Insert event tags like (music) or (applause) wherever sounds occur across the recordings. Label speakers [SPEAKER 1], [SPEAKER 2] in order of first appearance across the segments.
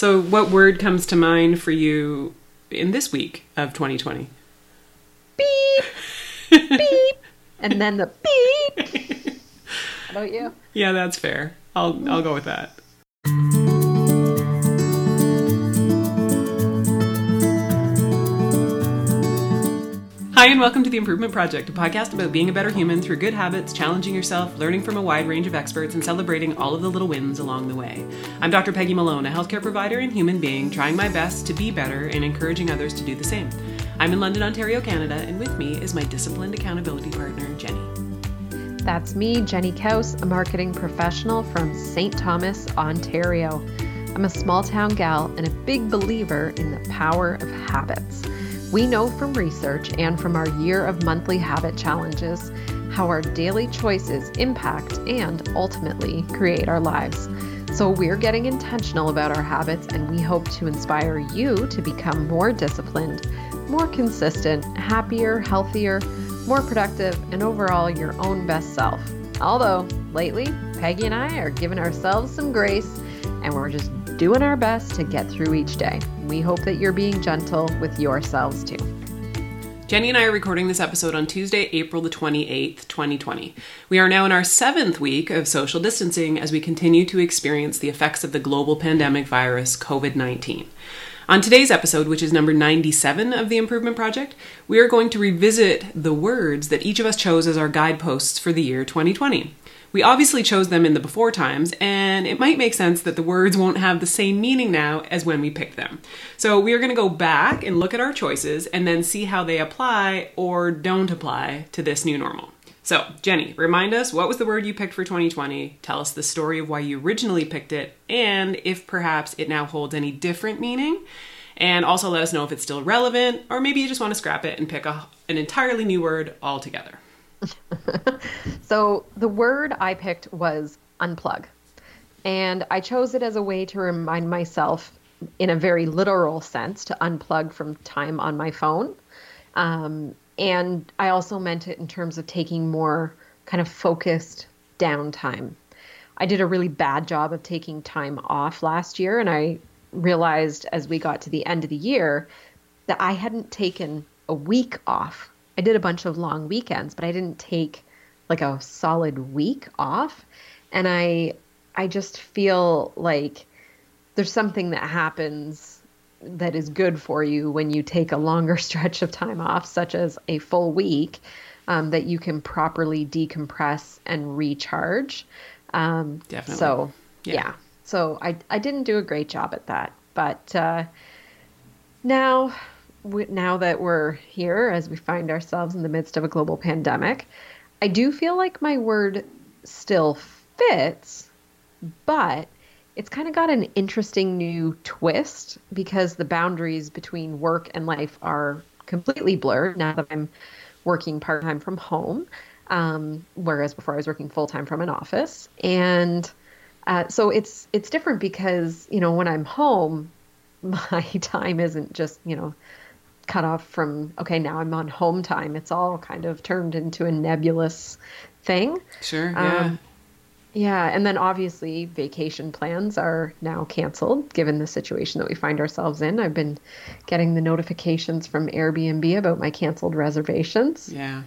[SPEAKER 1] So, what word comes to mind for you in this week of 2020?
[SPEAKER 2] Beep, (laughs) beep, and then the beep. (laughs) How about you?
[SPEAKER 1] Yeah, that's fair. I'll I'll go with that. Hi, and welcome to The Improvement Project, a podcast about being a better human through good habits, challenging yourself, learning from a wide range of experts, and celebrating all of the little wins along the way. I'm Dr. Peggy Malone, a healthcare provider and human being, trying my best to be better and encouraging others to do the same. I'm in London, Ontario, Canada, and with me is my disciplined accountability partner, Jenny.
[SPEAKER 2] That's me, Jenny Kaus, a marketing professional from St. Thomas, Ontario. I'm a small town gal and a big believer in the power of habits. We know from research and from our year of monthly habit challenges how our daily choices impact and ultimately create our lives. So we're getting intentional about our habits and we hope to inspire you to become more disciplined, more consistent, happier, healthier, more productive, and overall your own best self. Although, lately, Peggy and I are giving ourselves some grace and we're just doing our best to get through each day. We hope that you're being gentle with yourselves too.
[SPEAKER 1] Jenny and I are recording this episode on Tuesday, April the 28th, 2020. We are now in our seventh week of social distancing as we continue to experience the effects of the global pandemic virus, COVID 19. On today's episode, which is number 97 of the Improvement Project, we are going to revisit the words that each of us chose as our guideposts for the year 2020. We obviously chose them in the before times, and it might make sense that the words won't have the same meaning now as when we picked them. So we are going to go back and look at our choices and then see how they apply or don't apply to this new normal. So, Jenny, remind us what was the word you picked for 2020? Tell us the story of why you originally picked it, and if perhaps it now holds any different meaning. And also let us know if it's still relevant, or maybe you just want to scrap it and pick a, an entirely new word altogether. (laughs)
[SPEAKER 2] so the word I picked was unplug. And I chose it as a way to remind myself, in a very literal sense, to unplug from time on my phone. Um, and I also meant it in terms of taking more kind of focused downtime. I did a really bad job of taking time off last year, and I realized as we got to the end of the year that I hadn't taken a week off I did a bunch of long weekends, but I didn't take like a solid week off. And I I just feel like there's something that happens that is good for you when you take a longer (laughs) stretch of time off, such as a full week, um, that you can properly decompress and recharge. Um,
[SPEAKER 1] Definitely.
[SPEAKER 2] So, yeah. yeah. So I, I didn't do a great job at that. But uh, now we, now that we're here, as we find ourselves in the midst of a global pandemic, I do feel like my word still fits, but it's kind of got an interesting new twist because the boundaries between work and life are completely blurred now that I'm working part time from home, um, whereas before I was working full time from an office. And uh, so it's it's different because you know when I'm home, (laughs) my time isn't just you know cut off from okay now i'm on home time. It's all kind of turned into a nebulous thing.
[SPEAKER 1] Sure yeah. Um,
[SPEAKER 2] yeah and then obviously vacation plans are now canceled given the situation that we find ourselves in. I've been getting the notifications from airbnb about my canceled reservations.
[SPEAKER 1] Yeah.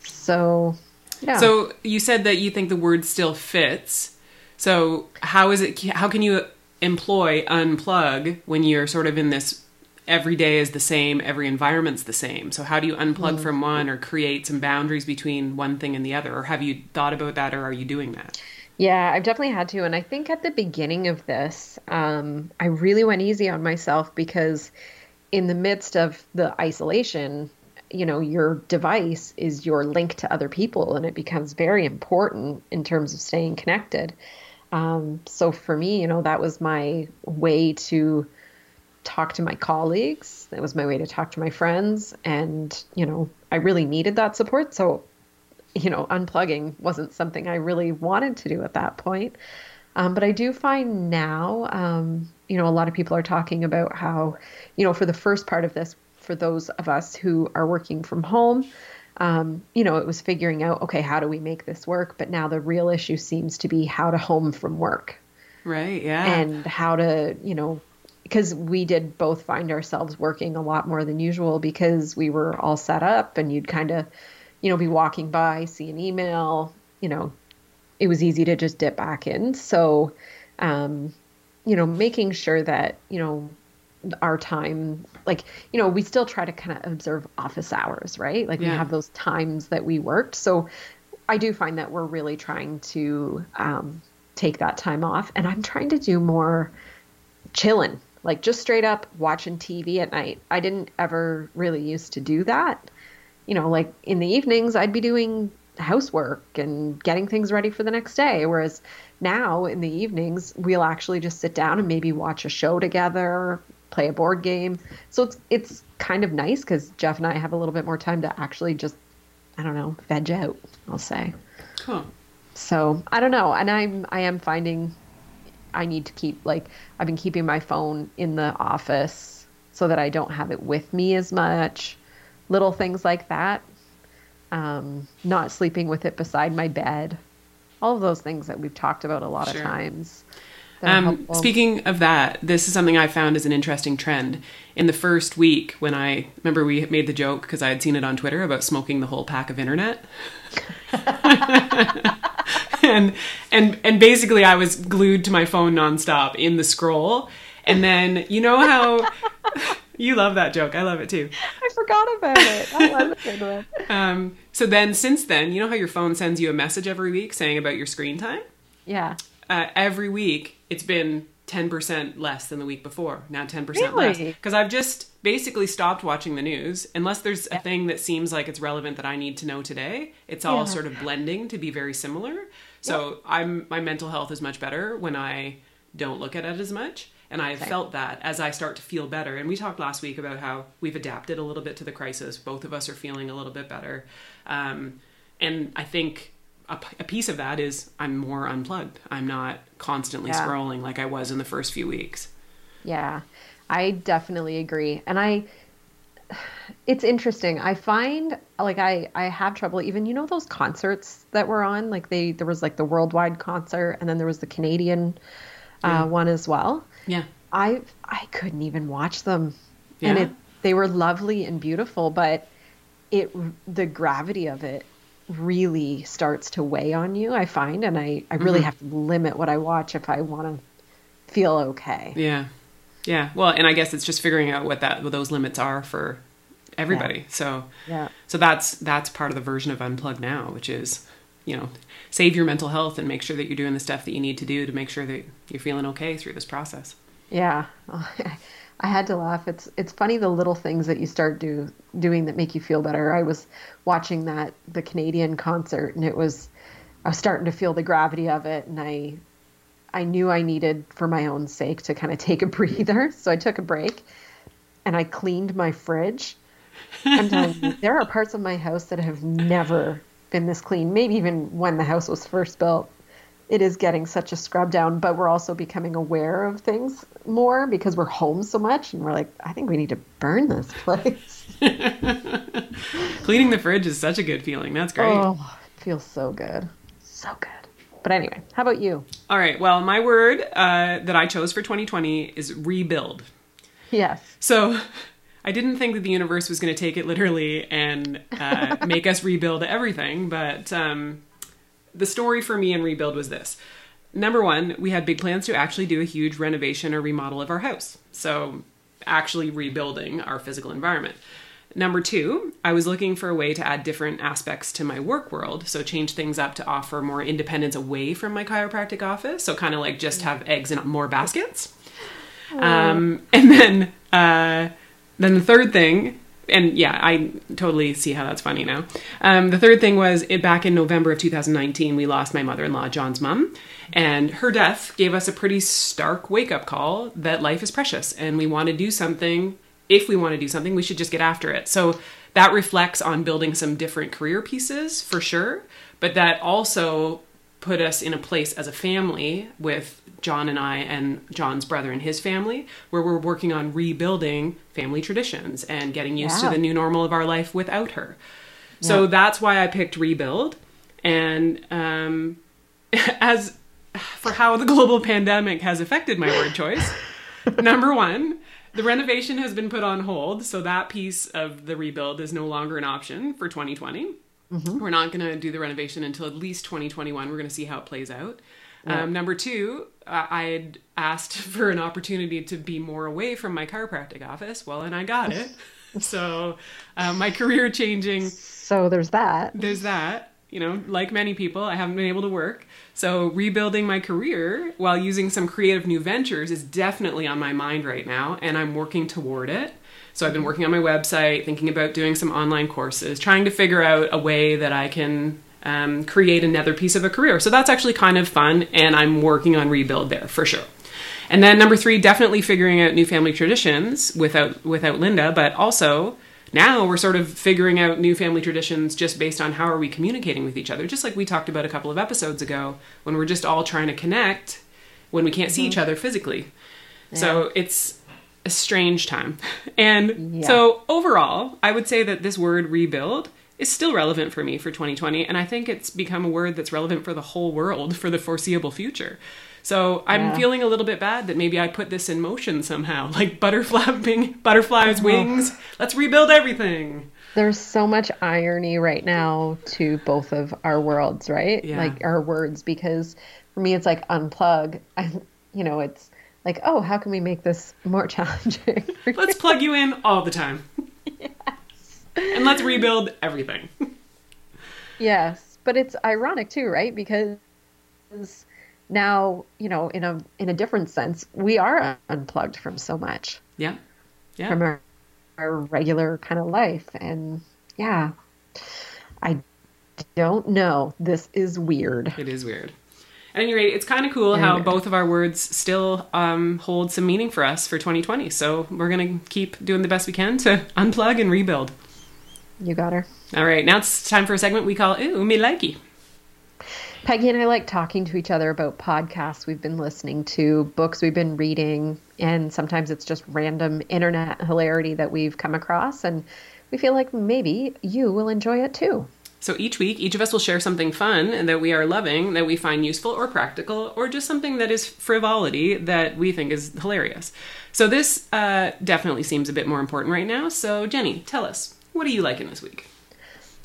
[SPEAKER 2] So yeah.
[SPEAKER 1] So you said that you think the word still fits. So how is it how can you employ unplug when you're sort of in this every day is the same, every environment's the same. So how do you unplug mm. from one or create some boundaries between one thing and the other? Or have you thought about that or are you doing that?
[SPEAKER 2] Yeah, I've definitely had to. And I think at the beginning of this, um, I really went easy on myself because in the midst of the isolation, you know, your device is your link to other people and it becomes very important in terms of staying connected. Um, so for me, you know, that was my way to talk to my colleagues. That was my way to talk to my friends. And, you know, I really needed that support. So, you know, unplugging wasn't something I really wanted to do at that point. Um, but I do find now, um, you know, a lot of people are talking about how, you know, for the first part of this, for those of us who are working from home, um, you know, it was figuring out, okay, how do we make this work? But now the real issue seems to be how to home from work.
[SPEAKER 1] Right. Yeah.
[SPEAKER 2] And how to, you know, because we did both find ourselves working a lot more than usual because we were all set up and you'd kind of, you know, be walking by, see an email, you know, it was easy to just dip back in. So, um, you know, making sure that, you know, our time, like, you know, we still try to kind of observe office hours, right? Like
[SPEAKER 1] Yeah.
[SPEAKER 2] we have those times that we worked. So I do find that we're really trying to um, take that time off. And I'm trying to do more chilling, like just straight up watching TV at night. I didn't ever really used to do that. You know, like in the evenings, I'd be doing housework and getting things ready for the next day. Whereas now in the evenings, we'll actually just sit down and maybe watch a show together, play a board game. So it's it's kind of nice because Jeff and I have a little bit more time to actually just, I don't know, veg out. I'll say.
[SPEAKER 1] Cool.
[SPEAKER 2] So I don't know, and I'm I am finding I need to keep like I've been keeping my phone in the office so that I don't have it with me as much. Little things like that. Um, not sleeping with it beside my bed. All of those things that we've talked about a lot
[SPEAKER 1] Sure.
[SPEAKER 2] of times.
[SPEAKER 1] Um, speaking of that, this is something I found as an interesting trend. In the first week, when I remember we made the joke because I had seen it on Twitter about smoking the whole pack of internet. (laughs) (laughs) and and and basically I was glued to my phone nonstop in the scroll. And then you know how (laughs) you love that joke. I love it too.
[SPEAKER 2] I forgot about it. A good one. (laughs)
[SPEAKER 1] Um, so then since then, you know how your phone sends you a message every week saying about your screen time?
[SPEAKER 2] Yeah.
[SPEAKER 1] uh, every week it's been 10% less than the week before now 10% less because i've just basically stopped watching the news unless there's a thing that seems like it's relevant that i need to know today it's all
[SPEAKER 2] Yeah.
[SPEAKER 1] sort of blending to be very similar so i'm my mental health is much better when i don't look at it as much and i have felt that as i start to feel better and we talked last week about how we've adapted a little bit to the crisis both of us are feeling a little bit better um, and i think a, p- a piece of that is I'm more unplugged. I'm not constantly
[SPEAKER 2] Yeah.
[SPEAKER 1] scrolling like I was in the first few weeks.
[SPEAKER 2] Yeah, I definitely agree. And I, it's interesting. I find like I, I have trouble even, you know, those concerts that were on, like they, there was like the worldwide concert and then there was the Canadian uh, one as well.
[SPEAKER 1] Yeah.
[SPEAKER 2] I, I couldn't even watch them. And
[SPEAKER 1] Yeah?
[SPEAKER 2] it, they were lovely and beautiful, but it, the gravity of it really starts to weigh on you, I find. And I, I really have to limit what I watch if I want to feel okay.
[SPEAKER 1] Yeah. Yeah. Well, and I guess it's just figuring out what that what those limits are for everybody. So
[SPEAKER 2] Yeah.
[SPEAKER 1] so that's that's part of the version of unplug now, which is, you know, save your mental health and make sure that you're doing the stuff that you need to do to make sure that you're feeling okay through this process.
[SPEAKER 2] Yeah, (laughs) I had to laugh. It's it's funny the little things that you start do doing that make you feel better. I was watching that the Canadian concert, and it was I was starting to feel the gravity of it, and I I knew I needed for my own sake to kind of take a (laughs) breather, so I took a break, and I cleaned my fridge. I'm telling you, there are parts of my house that have never been this clean. Maybe even when the house was first built it is getting such a scrub down, but we're also becoming aware of things more because we're home so much and we're like, I think we need to burn this place. (laughs)
[SPEAKER 1] Cleaning the fridge is such a good feeling. That's great.
[SPEAKER 2] Oh, it feels so good. So good. But anyway, how about you?
[SPEAKER 1] All right. Well, my word uh, that I chose for 2020 is rebuild.
[SPEAKER 2] Yes.
[SPEAKER 1] So I didn't think that the universe was going to take it literally and uh, (laughs) make us rebuild everything, but um, the story for me in rebuild was this. Number one, we had big plans to actually do a huge renovation or remodel of our house. So, actually rebuilding our physical environment. Number two, I was looking for a way to add different aspects to my work world. So, change things up to offer more independence away from my chiropractic office. So, kind of like just have eggs in more baskets. Um, and then, uh, then the third thing, and yeah, I totally see how that's funny now. Um, the third thing was it, back in November of 2019, we lost my mother in law, John's mom, and her death gave us a pretty stark wake up call that life is precious and we want to do something. If we want to do something, we should just get after it. So that reflects on building some different career pieces for sure, but that also put us in a place as a family with John and I and John's brother and his family, where we're working on rebuilding family traditions and getting used
[SPEAKER 2] Yeah.
[SPEAKER 1] to the new normal of our life without her. So that's why I picked rebuild. And um, (laughs) as for how the global (laughs) pandemic has affected my word choice, (laughs) Number one, the renovation has been put on hold, so that piece of the rebuild is no longer an option for 2020. We're not going to do the renovation until at least 2021. We're going to see how it plays out. Um, number two, uh, I had asked (laughs) for an opportunity to be more away from my chiropractic office. Well, and I got it. (laughs) so um, my career changing
[SPEAKER 2] So there's that.
[SPEAKER 1] there's that. You know, like many people, I haven't been able to work. So rebuilding my career while using some creative new ventures is definitely on my mind right now, and I'm working toward it. So I've been working on my website, thinking about doing some online courses, trying to figure out a way that I can um, create another piece of a career. So that's actually kind of fun, and I'm working on rebuild there for sure. And then number three, definitely figuring out new family traditions without without Linda, but also now we're sort of figuring out new family traditions just based on how are we communicating with each other, just like we talked about a couple of episodes ago when we're just all trying to connect when we can't see each mm-hmm. other physically. So it's a strange time. (laughs) And
[SPEAKER 2] Yeah.
[SPEAKER 1] so overall, I would say that this word rebuild is still relevant for me for 2020 and I think it's become a word that's relevant for the whole world for the foreseeable future. So I'm
[SPEAKER 2] Yeah.
[SPEAKER 1] feeling a little bit bad that maybe I put this in motion somehow, (laughs) like butterflapping butterflies' uh-huh. wings. Let's rebuild everything.
[SPEAKER 2] There's so much irony right now to both of our worlds, right?
[SPEAKER 1] Yeah.
[SPEAKER 2] Like our words, because for me, it's like unplug. I, you know, it's like, oh, how can we make this more (laughs) challenging?
[SPEAKER 1] Let's plug you in all the time. And let's rebuild everything.
[SPEAKER 2] yes, but it's ironic too, right? Because now, you know, in a in a different sense, we are unplugged from so much
[SPEAKER 1] Yeah. Yeah.
[SPEAKER 2] from our, our regular kind of life, and yeah, I don't know. This is weird.
[SPEAKER 1] It is weird. At any rate, it's kind of cool
[SPEAKER 2] Very
[SPEAKER 1] how
[SPEAKER 2] weird.
[SPEAKER 1] both of our words still um, hold some meaning for us for 2020. So we're going to keep doing the best we can to (laughs) unplug and rebuild.
[SPEAKER 2] You got her.
[SPEAKER 1] All right, now it's time for a segment we call Ooh, Me Likey.
[SPEAKER 2] Peggy and I like talking to each other about podcasts we've been listening to, books we've been reading, and sometimes it's just random internet hilarity that we've come across. And we feel like maybe you will enjoy it too.
[SPEAKER 1] So each week, each of us will share something fun and that we are loving, that we find useful or practical, or just something that is frivolity that we think is hilarious. So this uh, definitely seems a bit more important right now. So Jenny, tell us, what are you liking this week?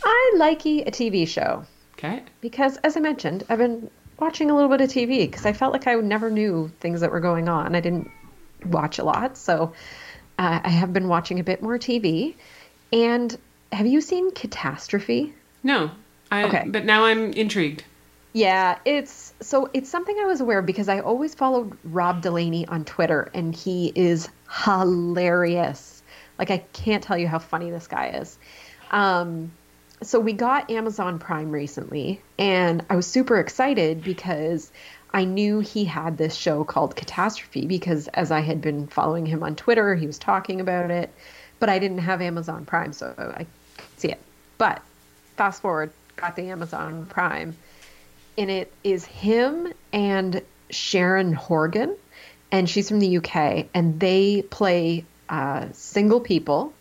[SPEAKER 2] I like a TV show
[SPEAKER 1] Okay.
[SPEAKER 2] because, as I mentioned, I've been watching a little bit of TV because I felt like I never knew things that were going on. I didn't watch a lot, so uh, I have been watching a bit more TV. And have you seen Catastrophe?
[SPEAKER 1] No. I,
[SPEAKER 2] Okay.
[SPEAKER 1] But now I'm intrigued.
[SPEAKER 2] Yeah, it's so it's something I was aware of because I always followed Rob Delaney on Twitter and he is hilarious. Like I can't tell you how funny this guy is. Um so we got Amazon Prime recently and I was super excited because I knew he had this show called Catastrophe because as I had been following him on Twitter, he was talking about it, but I didn't have Amazon Prime so I see it. But fast forward, got the Amazon Prime and it is him and Sharon Horgan, and she's from the UK, and they play uh, single people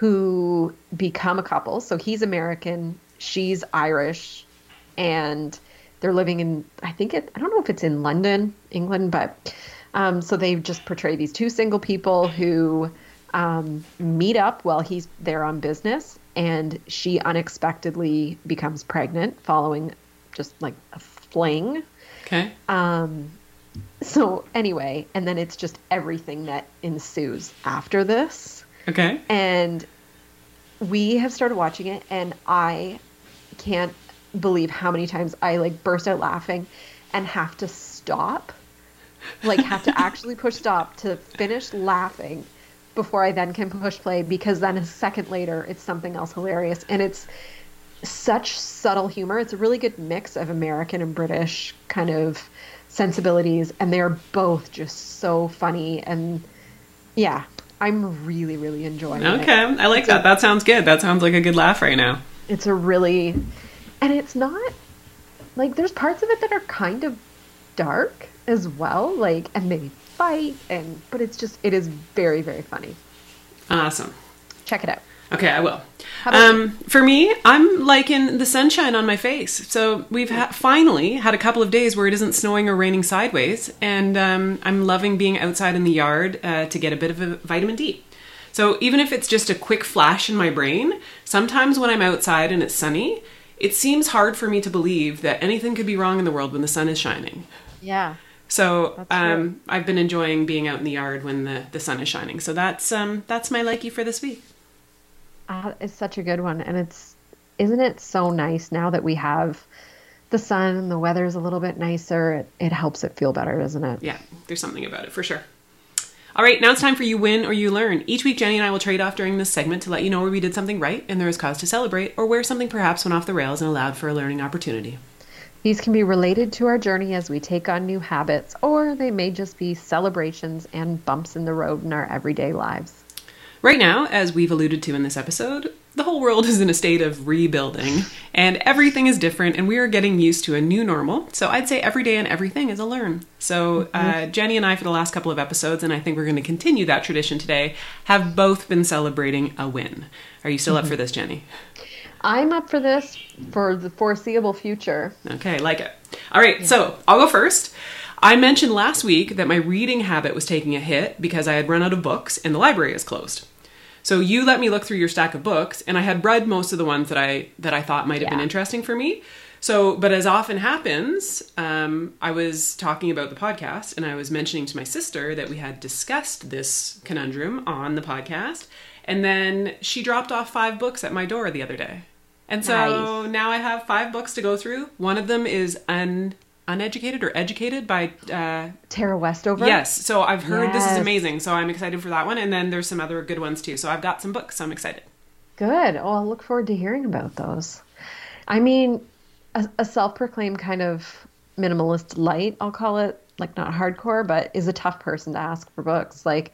[SPEAKER 2] who become a couple. So he's American, she's Irish, and they're living in I think it I don't know if it's in London, England, but um, so they just portray these two single people who um, meet up while he's there on business, and she unexpectedly becomes pregnant following just like a fling.
[SPEAKER 1] Okay.
[SPEAKER 2] Um, so anyway, and then it's just everything that ensues after this.
[SPEAKER 1] Okay.
[SPEAKER 2] And we have started watching it, and I can't believe how many times I like burst out laughing and have to stop, like have to (laughs) actually push stop to finish laughing before I then can push play because then a second later it's something else hilarious and it's such subtle humor. It's a really good mix of American and British kind of sensibilities and they're both just so funny and yeah, I'm really really enjoying it.
[SPEAKER 1] Okay. I like that. That sounds good. That sounds like a good laugh right now.
[SPEAKER 2] It's a really and it's not like there's parts of it that are kind of dark as well, like and they fight and but it's just it is very very funny.
[SPEAKER 1] Awesome.
[SPEAKER 2] Check it out.
[SPEAKER 1] Okay, I will. Um, for me, I'm liking the sunshine on my face. So we've ha- finally had a couple of days where it isn't snowing or raining sideways, and um, I'm loving being outside in the yard uh, to get a bit of a vitamin D. So even if it's just a quick flash in my brain, sometimes when I'm outside and it's sunny, it seems hard for me to believe that anything could be wrong in the world when the sun is shining.
[SPEAKER 2] Yeah.
[SPEAKER 1] So um, I've been enjoying being out in the yard when the, the sun is shining. So that's um, that's my likey for this week.
[SPEAKER 2] Uh, it's such a good one, and it's isn't it so nice now that we have the sun and the weather is a little bit nicer. It, it helps it feel better, doesn't it?
[SPEAKER 1] Yeah, there's something about it for sure. All right, now it's time for you win or you learn. Each week, Jenny and I will trade off during this segment to let you know where we did something right and there is cause to celebrate, or where something perhaps went off the rails and allowed for a learning opportunity.
[SPEAKER 2] These can be related to our journey as we take on new habits, or they may just be celebrations and bumps in the road in our everyday lives.
[SPEAKER 1] Right now, as we've alluded to in this episode, the whole world is in a state of rebuilding and everything is different and we are getting used to a new normal. So I'd say every day and everything is a learn. So uh, Jenny and I, for the last couple of episodes, and I think we're going to continue that tradition today, have both been celebrating a win. Are you still up for this, Jenny?
[SPEAKER 2] I'm up for this for the foreseeable future.
[SPEAKER 1] Okay, like it. All right, so I'll go first. I mentioned last week that my reading habit was taking a hit because I had run out of books and the library is closed. So you let me look through your stack of books and I had read most of the ones that I that I thought might have been interesting for me. So, but as often happens, um, I was talking about the podcast and I was mentioning to my sister that we had discussed this conundrum on the podcast. And then she dropped off five books at my door the other day. And so
[SPEAKER 2] Nice.
[SPEAKER 1] now I have five books to go through. One of them is un, Uneducated or Educated by uh,
[SPEAKER 2] Tara Westover.
[SPEAKER 1] Yes. So I've heard this is amazing. So I'm excited for that one. And then there's some other good ones too. So I've got some books. So I'm excited.
[SPEAKER 2] Good. Oh, I'll look forward to hearing about those. I mean, a, a self-proclaimed kind of minimalist light, I'll call it, like not hardcore, but is a tough person to ask for books. Like,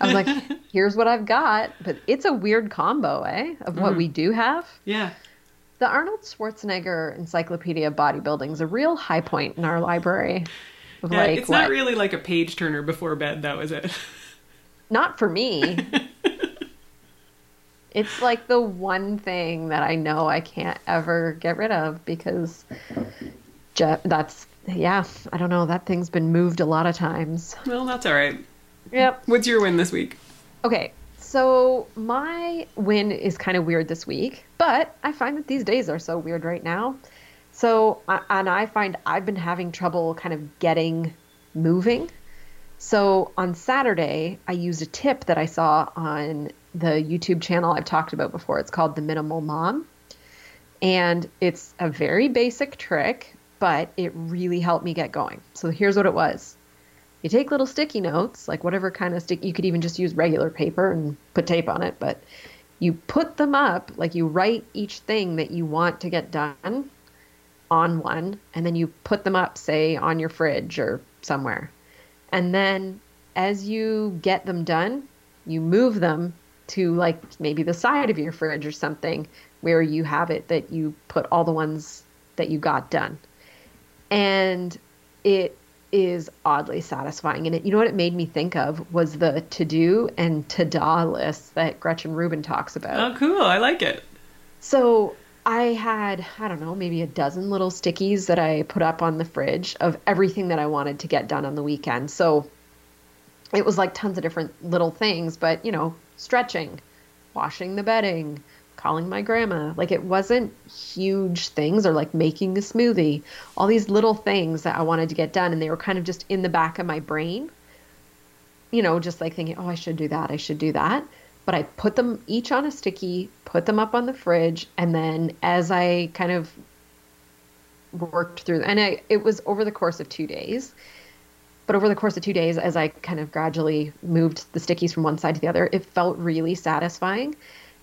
[SPEAKER 2] I'm like, (laughs) here's what I've got, but it's a weird combo, eh, of what we do have.
[SPEAKER 1] Yeah.
[SPEAKER 2] The Arnold Schwarzenegger Encyclopedia of Bodybuilding is a real high point in our library.
[SPEAKER 1] Yeah,
[SPEAKER 2] like
[SPEAKER 1] it's
[SPEAKER 2] what?
[SPEAKER 1] not really like a page turner before bed, though, is it? (laughs)
[SPEAKER 2] Not for me. (laughs) it's like the one thing that I know I can't ever get rid of because Je- that's yeah, I don't know, that thing's been moved a lot of times.
[SPEAKER 1] well, that's all right.
[SPEAKER 2] Yep.
[SPEAKER 1] What's your win this week?
[SPEAKER 2] Okay. So my win is kind of weird this week, but I find that these days are so weird right now. So and I find I've been having trouble kind of getting moving. So on Saturday, I used a tip that I saw on the YouTube channel I've talked about before. It's called the Minimal Mom. And it's a very basic trick, but it really helped me get going. So here's what it was. You take little sticky notes, like whatever kind of stick, you could even just use regular paper and put tape on it, but you put them up, like you write each thing that you want to get done on one, and then you put them up, say, on your fridge or somewhere. And then as you get them done, you move them to like maybe the side of your fridge or something where you have it that you put all the ones that you got done. And it is oddly satisfying. And it, you know what it made me think of was the to do and to da list that Gretchen Rubin talks about.
[SPEAKER 1] Oh, cool. I like it.
[SPEAKER 2] So I had, I don't know, maybe a dozen little stickies that I put up on the fridge of everything that I wanted to get done on the weekend. So it was like tons of different little things, but you know, stretching, washing the bedding, calling my grandma. Like it wasn't huge things or like making a smoothie. All these little things that I wanted to get done and they were kind of just in the back of my brain. You know, just like thinking, "Oh, I should do that. I should do that." But I put them each on a sticky, put them up on the fridge, and then as I kind of worked through and I, it was over the course of 2 days. But over the course of 2 days as I kind of gradually moved the stickies from one side to the other, it felt really satisfying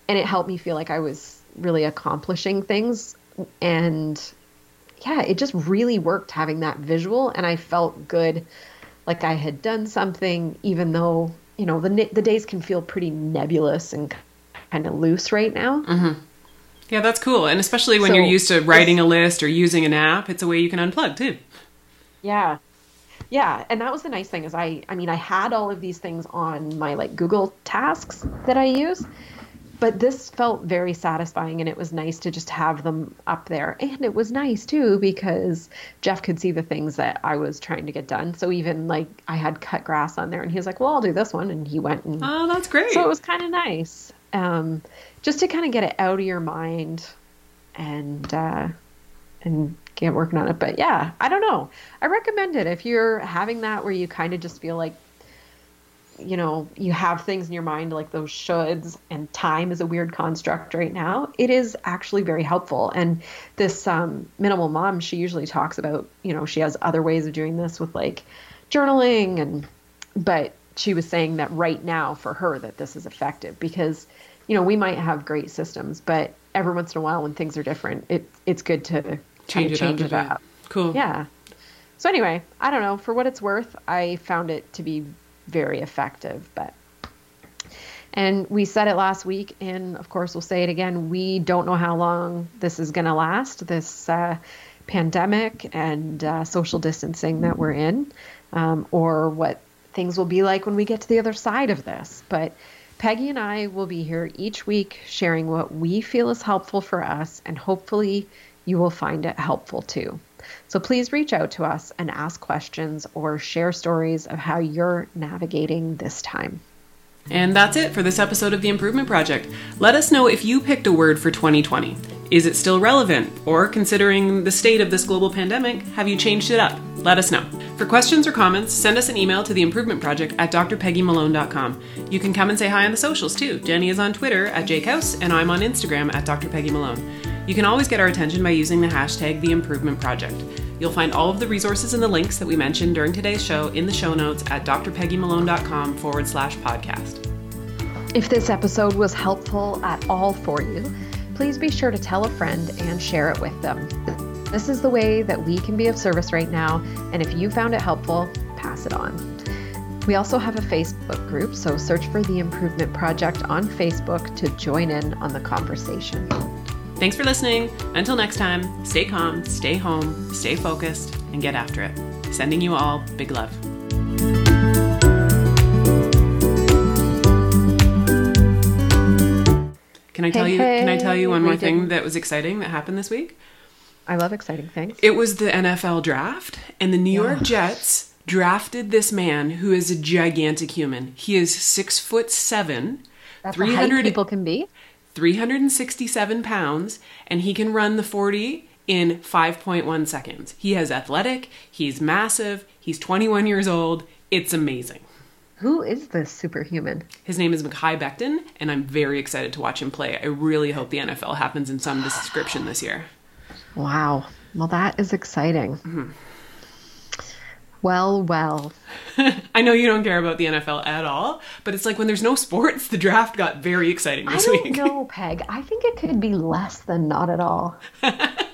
[SPEAKER 2] and it helped me feel like I was really accomplishing things and yeah, it just really worked having that visual and I felt good like I had done something even though, you know, the the days can feel pretty nebulous and kind of loose right now. Mm-hmm.
[SPEAKER 1] Yeah, that's cool. And especially when
[SPEAKER 2] So
[SPEAKER 1] you're used to writing a list or using an app, it's a way you can unplug too.
[SPEAKER 2] Yeah. Yeah, and that was the nice thing is I I mean I had all of these things on my like Google tasks that I use. But this felt very satisfying and it was nice to just have them up there. And it was nice too because jeff could see the things that i was trying to get done. So even like i had cut grass on there and he was like well i'll do this one and he went and
[SPEAKER 1] Oh, that's great.
[SPEAKER 2] so it was kind of nice um, just to kind of get it out of your mind and uh, and get working on it. But yeah i don't know. I recommend it if you're having that where you kind of just feel like you know you have things in your mind like those shoulds and time is a weird construct right now it is actually very helpful and this um, minimal mom she usually talks about you know she has other ways of doing this with like journaling and but she was saying that right now for her that this is effective because you know we might have great systems but every once in a while when things are different it it's good to
[SPEAKER 1] change it
[SPEAKER 2] change
[SPEAKER 1] up.
[SPEAKER 2] it up
[SPEAKER 1] Cool.
[SPEAKER 2] yeah. So anyway, I don't know. For what it's worth, I found it to be very effective. But and we said it last week, and of course we'll say it again. We don't know how long this is going to last. This uh, pandemic and uh, social distancing that we're in, um, or what things will be like when we get to the other side of this. But Peggy and I will be here each week sharing what we feel is helpful for us, and hopefully you will find it helpful too. So please reach out to us and ask questions or share stories of how you're navigating this time.
[SPEAKER 1] And that's it for this episode of The Improvement Project. Let us know if you picked a word for 2020. Is it still relevant? Or, considering the state of this global pandemic, have you changed it up? Let us know. For questions or comments, send us an email to The Improvement Project at drpeggymalone.com. You can come and say hi on the socials too. Jenny is on Twitter at jakehouse, and I'm on Instagram at drpeggymalone. You can always get our attention by using the hashtag The Improvement Project. You'll find all of the resources and the links that we mentioned during today's show in the show notes at drpeggymalone.com forward slash podcast.
[SPEAKER 2] If this episode was helpful at all for you, please be sure to tell a friend and share it with them. This is the way that we can be of service right now, and if you found it helpful, pass it on. We also have a Facebook group, so search for the Improvement Project on Facebook to join in on the conversation.
[SPEAKER 1] Thanks for listening. Until next time, stay calm, stay home, stay focused, and get after it. Sending you all big love. Can I tell
[SPEAKER 2] Hey,
[SPEAKER 1] you can I tell you one more
[SPEAKER 2] we
[SPEAKER 1] thing
[SPEAKER 2] didn't-
[SPEAKER 1] that was exciting that happened this week?
[SPEAKER 2] I love exciting things.
[SPEAKER 1] It was the NFL draft, and the New York Jets drafted this man who is a gigantic human. He is six foot seven,
[SPEAKER 2] That's how height people can be.
[SPEAKER 1] 367 pounds, and he can run the 40 in 5.1 seconds. He is athletic, he's massive, he's 21 years old. It's amazing.
[SPEAKER 2] Who is this superhuman?
[SPEAKER 1] His name is Mekhi Becton, and I'm very excited to watch him play. I really hope the NFL happens in some description this year.
[SPEAKER 2] Wow. Well, that is exciting. Mm-hmm. Well, well. (laughs)
[SPEAKER 1] I know you don't care about the NFL at all, but it's like when there's no sports, the draft got very exciting this week.
[SPEAKER 2] I don't
[SPEAKER 1] week.
[SPEAKER 2] know, Peg. I think it could be less than not at all. (laughs)